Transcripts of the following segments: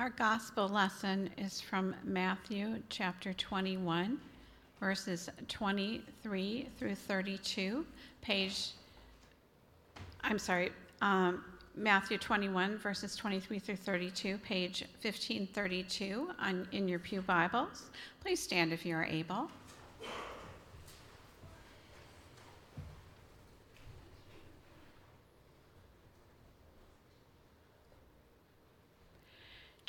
Our gospel lesson is from Matthew chapter 21, verses 23 through 32, page, I'm sorry, um, Matthew 21, verses 23 through 32, page 1532 on, in your Pew Bibles. Please stand if you are able.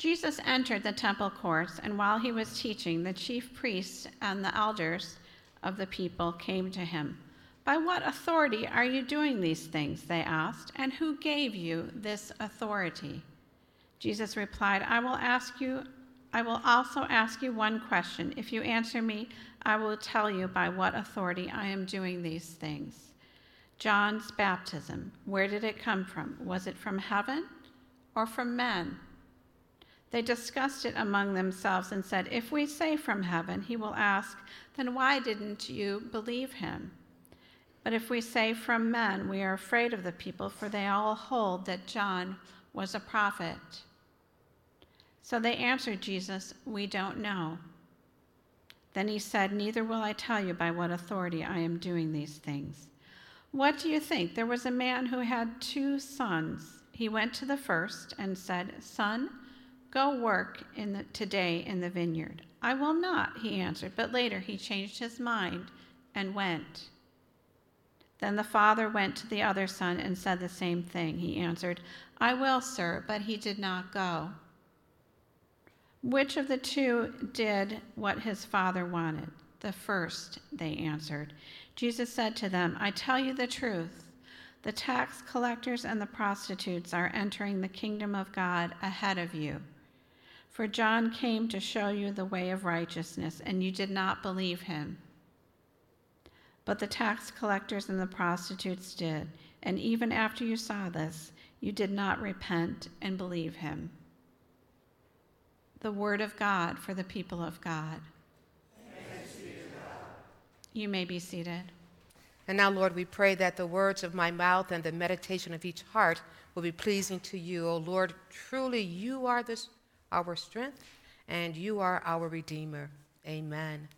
Jesus entered the temple courts, and while he was teaching, the chief priests and the elders of the people came to him. By what authority are you doing these things? They asked. And who gave you this authority? Jesus replied, I will ask you, I will also ask you one question. If you answer me, I will tell you by what authority I am doing these things. John's baptism, where did it come from? Was it from heaven or from men? They discussed it among themselves and said, If we say from heaven, he will ask, then why didn't you believe him? But if we say from men, we are afraid of the people, for they all hold that John was a prophet. So they answered Jesus, We don't know. Then he said, Neither will I tell you by what authority I am doing these things. What do you think? There was a man who had two sons. He went to the first and said, Son, Go work in the, today in the vineyard. I will not, he answered. But later he changed his mind and went. Then the father went to the other son and said the same thing. He answered, I will, sir, but he did not go. Which of the two did what his father wanted? The first, they answered. Jesus said to them, I tell you the truth. The tax collectors and the prostitutes are entering the kingdom of God ahead of you. For John came to show you the way of righteousness, and you did not believe him. But the tax collectors and the prostitutes did, and even after you saw this, you did not repent and believe him. The word of God for the people of God. You may be seated. And now, Lord, we pray that the words of my mouth and the meditation of each heart will be pleasing to you. O oh, Lord, truly you are the our strength, and you are our Redeemer. Amen.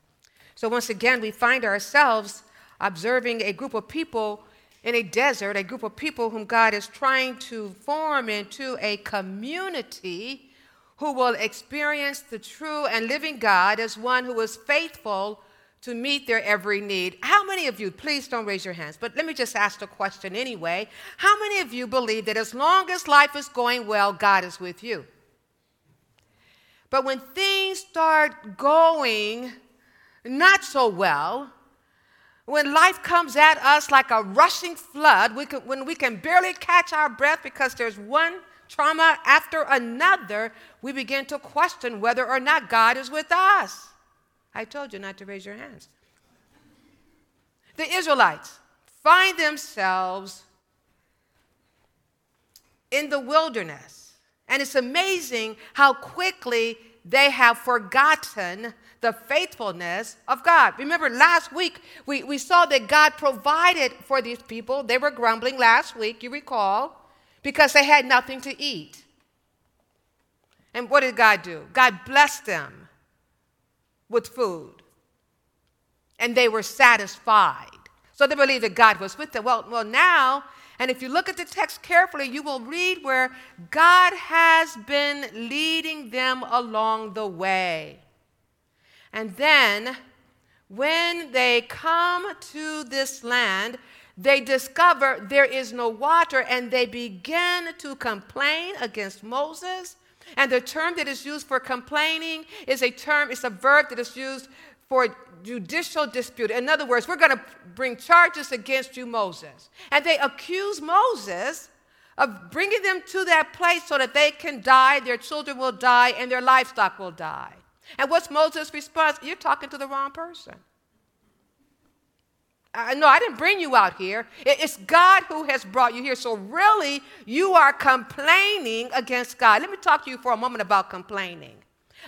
So, once again, we find ourselves observing a group of people in a desert, a group of people whom God is trying to form into a community who will experience the true and living God as one who is faithful to meet their every need. How many of you, please don't raise your hands, but let me just ask the question anyway. How many of you believe that as long as life is going well, God is with you? But when things start going not so well, when life comes at us like a rushing flood, we can, when we can barely catch our breath because there's one trauma after another, we begin to question whether or not God is with us. I told you not to raise your hands. The Israelites find themselves in the wilderness. And it's amazing how quickly they have forgotten the faithfulness of God. Remember, last week we, we saw that God provided for these people. They were grumbling last week, you recall, because they had nothing to eat. And what did God do? God blessed them with food, and they were satisfied. So they believed that God was with them. Well, well now and if you look at the text carefully, you will read where God has been leading them along the way. And then, when they come to this land, they discover there is no water and they begin to complain against Moses. And the term that is used for complaining is a term, it's a verb that is used for judicial dispute. In other words, we're going to bring charges against you, Moses. And they accuse Moses of bringing them to that place so that they can die, their children will die, and their livestock will die. And what's Moses' response? You're talking to the wrong person. No, I didn't bring you out here. It's God who has brought you here. So, really, you are complaining against God. Let me talk to you for a moment about complaining.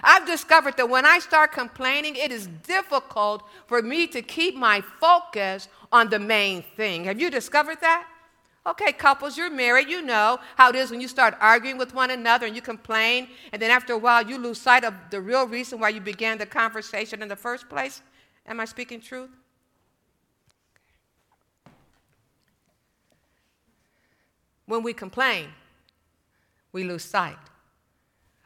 I've discovered that when I start complaining, it is difficult for me to keep my focus on the main thing. Have you discovered that? Okay, couples, you're married. You know how it is when you start arguing with one another and you complain, and then after a while you lose sight of the real reason why you began the conversation in the first place. Am I speaking truth? When we complain, we lose sight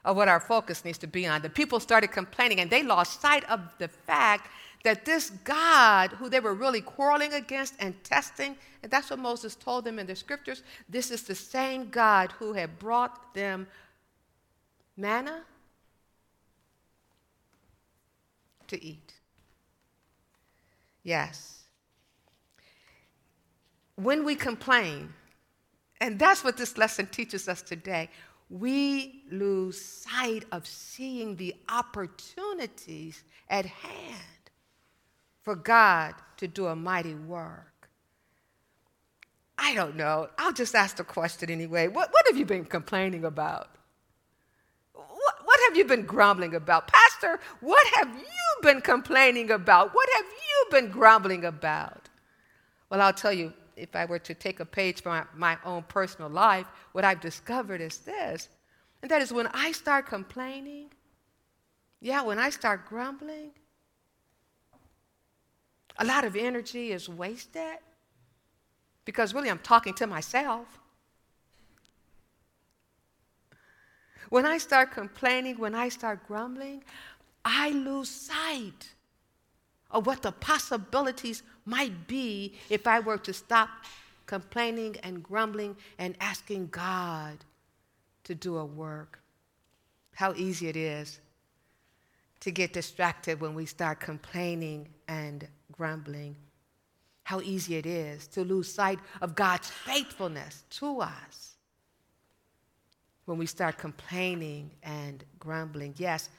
of what our focus needs to be on. The people started complaining and they lost sight of the fact that this God, who they were really quarreling against and testing, and that's what Moses told them in the scriptures, this is the same God who had brought them manna to eat. Yes. When we complain, and that's what this lesson teaches us today, we lose sight of seeing the opportunities at hand for God to do a mighty work. I don't know. I'll just ask the question anyway. What, what have you been complaining about? What, what have you been grumbling about? Pastor, what have you been complaining about? What have you been grumbling about? Well, I'll tell you, if I were to take a page from my, my own personal life, what I've discovered is this. And that is when I start complaining, yeah, when I start grumbling, a lot of energy is wasted because really I'm talking to myself. When I start complaining, when I start grumbling, I lose sight of what the possibilities might be if I were to stop complaining and grumbling and asking God to do a work. How easy it is to get distracted when we start complaining and grumbling. How easy it is to lose sight of God's faithfulness to us when we start complaining and grumbling. Yes,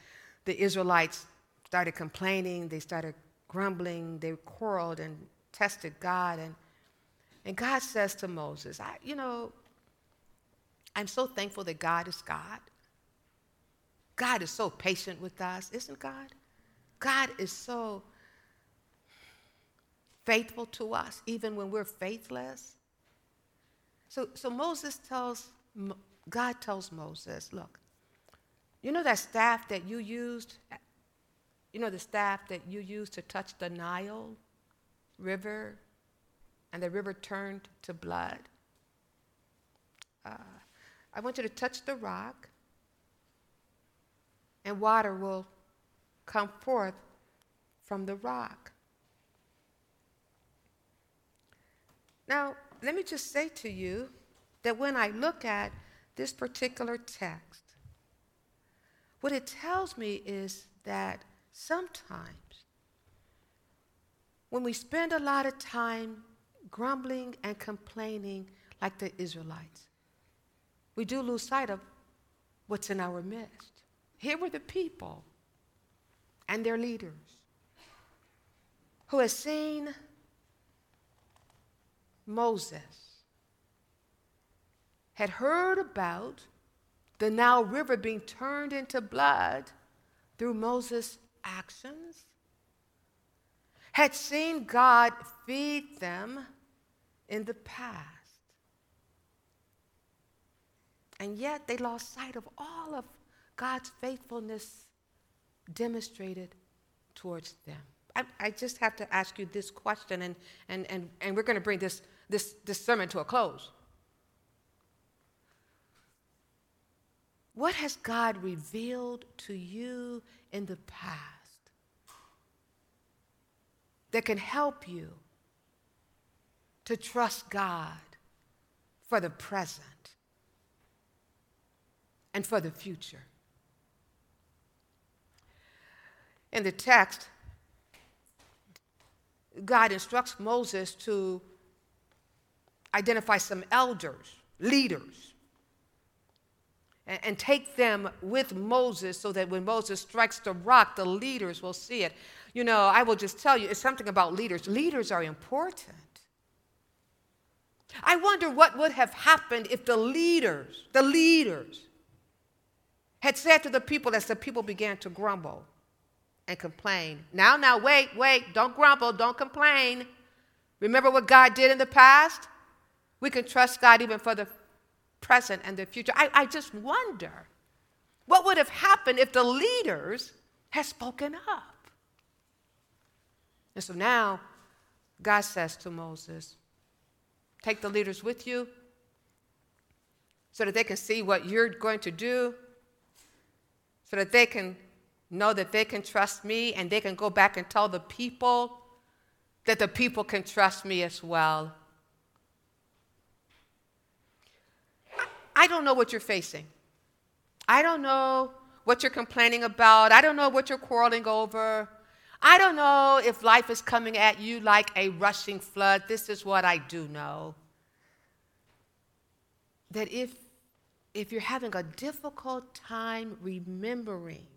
the Israelites started complaining, they started grumbling, they quarreled and tested God. And, and God says to Moses, I, You know, I'm so thankful that God is God. God is so patient with us, isn't God? God is so faithful to us, even when we're faithless. So, so Moses tells, God tells Moses, look, you know that staff that you used? You know the staff that you used to touch the Nile River and the river turned to blood? Uh, I want you to touch the rock and water will come forth from the rock. Now, let me just say to you that when I look at this particular text, what it tells me is that sometimes when we spend a lot of time grumbling and complaining like the Israelites, we do lose sight of what's in our midst. Here were the people and their leaders who had seen Moses, had heard about the Nile River being turned into blood through Moses' actions, had seen God feed them in the past. And yet they lost sight of all of God's faithfulness demonstrated towards them. I, I, just have to ask you this question, and, and, and, and we're going to bring this, this, this sermon to a close. What has God revealed to you in the past that can help you to trust God for the present and for the future? In the text, God instructs Moses to identify some elders, leaders, and, take them with Moses so that when Moses strikes the rock, the leaders will see it. You know, I will just tell you, it's something about leaders. Leaders are important. I wonder what would have happened if the leaders, the leaders, had said to the people as the people began to grumble, and complain. Now, now, wait, wait, don't grumble, don't complain. Remember what God did in the past? We can trust God even for the present and the future. I, I just wonder what would have happened if the leaders had spoken up. And so now God says to Moses, Take the leaders with you so that they can see what you're going to do, so that they can know that they can trust me and they can go back and tell the people that the people can trust me as well. I don't know what you're facing. I don't know what you're complaining about. I don't know what you're quarreling over. I don't know if life is coming at you like a rushing flood. This is what I do know. That if, if you're having a difficult time remembering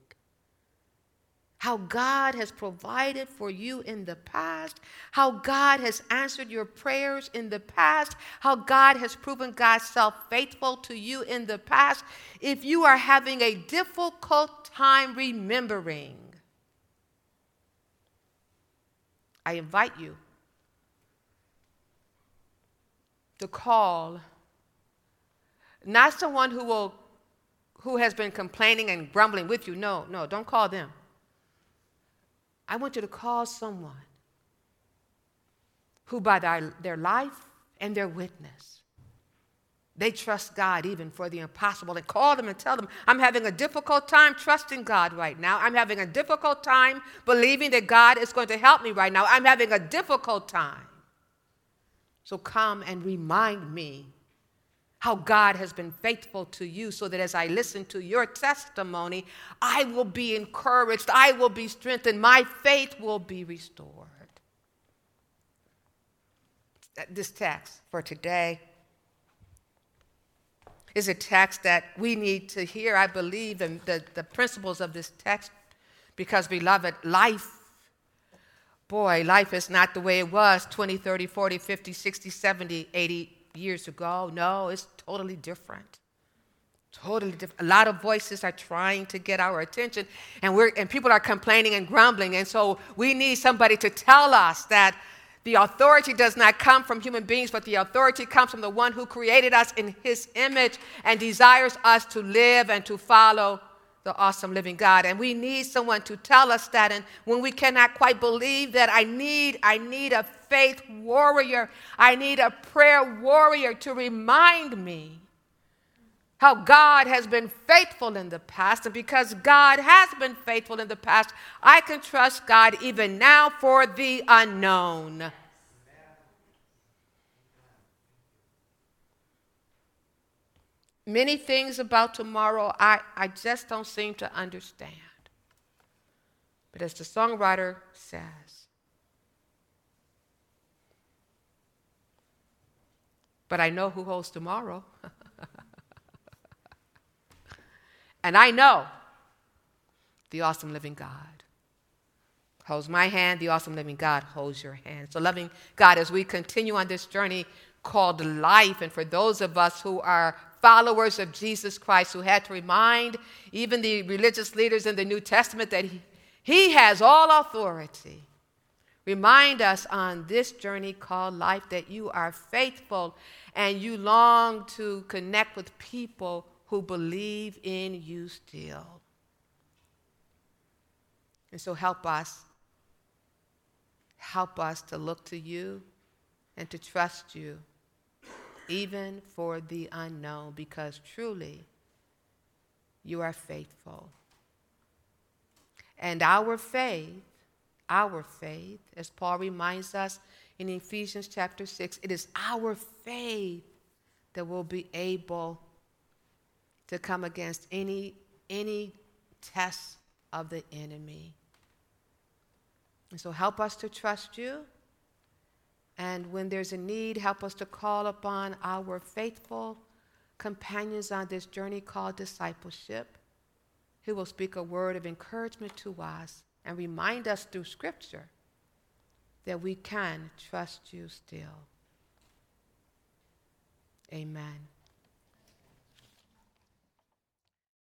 how God has provided for you in the past, how God has answered your prayers in the past, how God has proven God's self faithful to you in the past. If you are having a difficult time remembering, I invite you to call not someone who will who has been complaining and grumbling with you. No, no, don't call them. I want you to call someone who, by their, their life and their witness, they trust God even for the impossible. And call them and tell them, I'm having a difficult time trusting God right now. I'm having a difficult time believing that God is going to help me right now. I'm having a difficult time. So come and remind me how God has been faithful to you, so that as I listen to your testimony, I will be encouraged, I will be strengthened, my faith will be restored. This text for today is a text that we need to hear, I believe, in the, the principles of this text, because, beloved, life boy, life is not the way it was 20, 30, 40, 50, 60, 70, 80 years ago. No, it's totally different. Totally different. A lot of voices are trying to get our attention, and, we're, and people are complaining and grumbling. And so we need somebody to tell us that the authority does not come from human beings, but the authority comes from the one who created us in his image and desires us to live and to follow the awesome living God. And we need someone to tell us that. And when we cannot quite believe that, I need, I need a faith warrior. I need a prayer warrior to remind me how God has been faithful in the past. And because God has been faithful in the past, I can trust God even now for the unknown. Many things about tomorrow I, I just don't seem to understand. But as the songwriter says, but I know who holds tomorrow. and I know the awesome living God holds my hand, the awesome living God holds your hand. So, loving God, as we continue on this journey called life, and for those of us who are followers of Jesus Christ who had to remind even the religious leaders in the New Testament that he, he has all authority. Remind us on this journey called life that you are faithful and you long to connect with people who believe in you still. And so help us. Help us to look to you and to trust you even for the unknown, because truly you are faithful. And our faith, our faith, as Paul reminds us in Ephesians chapter 6, it is our faith that will be able to come against any, any test of the enemy. And so help us to trust you. And when there's a need, help us to call upon our faithful companions on this journey called discipleship, who will speak a word of encouragement to us and remind us through Scripture that we can trust you still. Amen.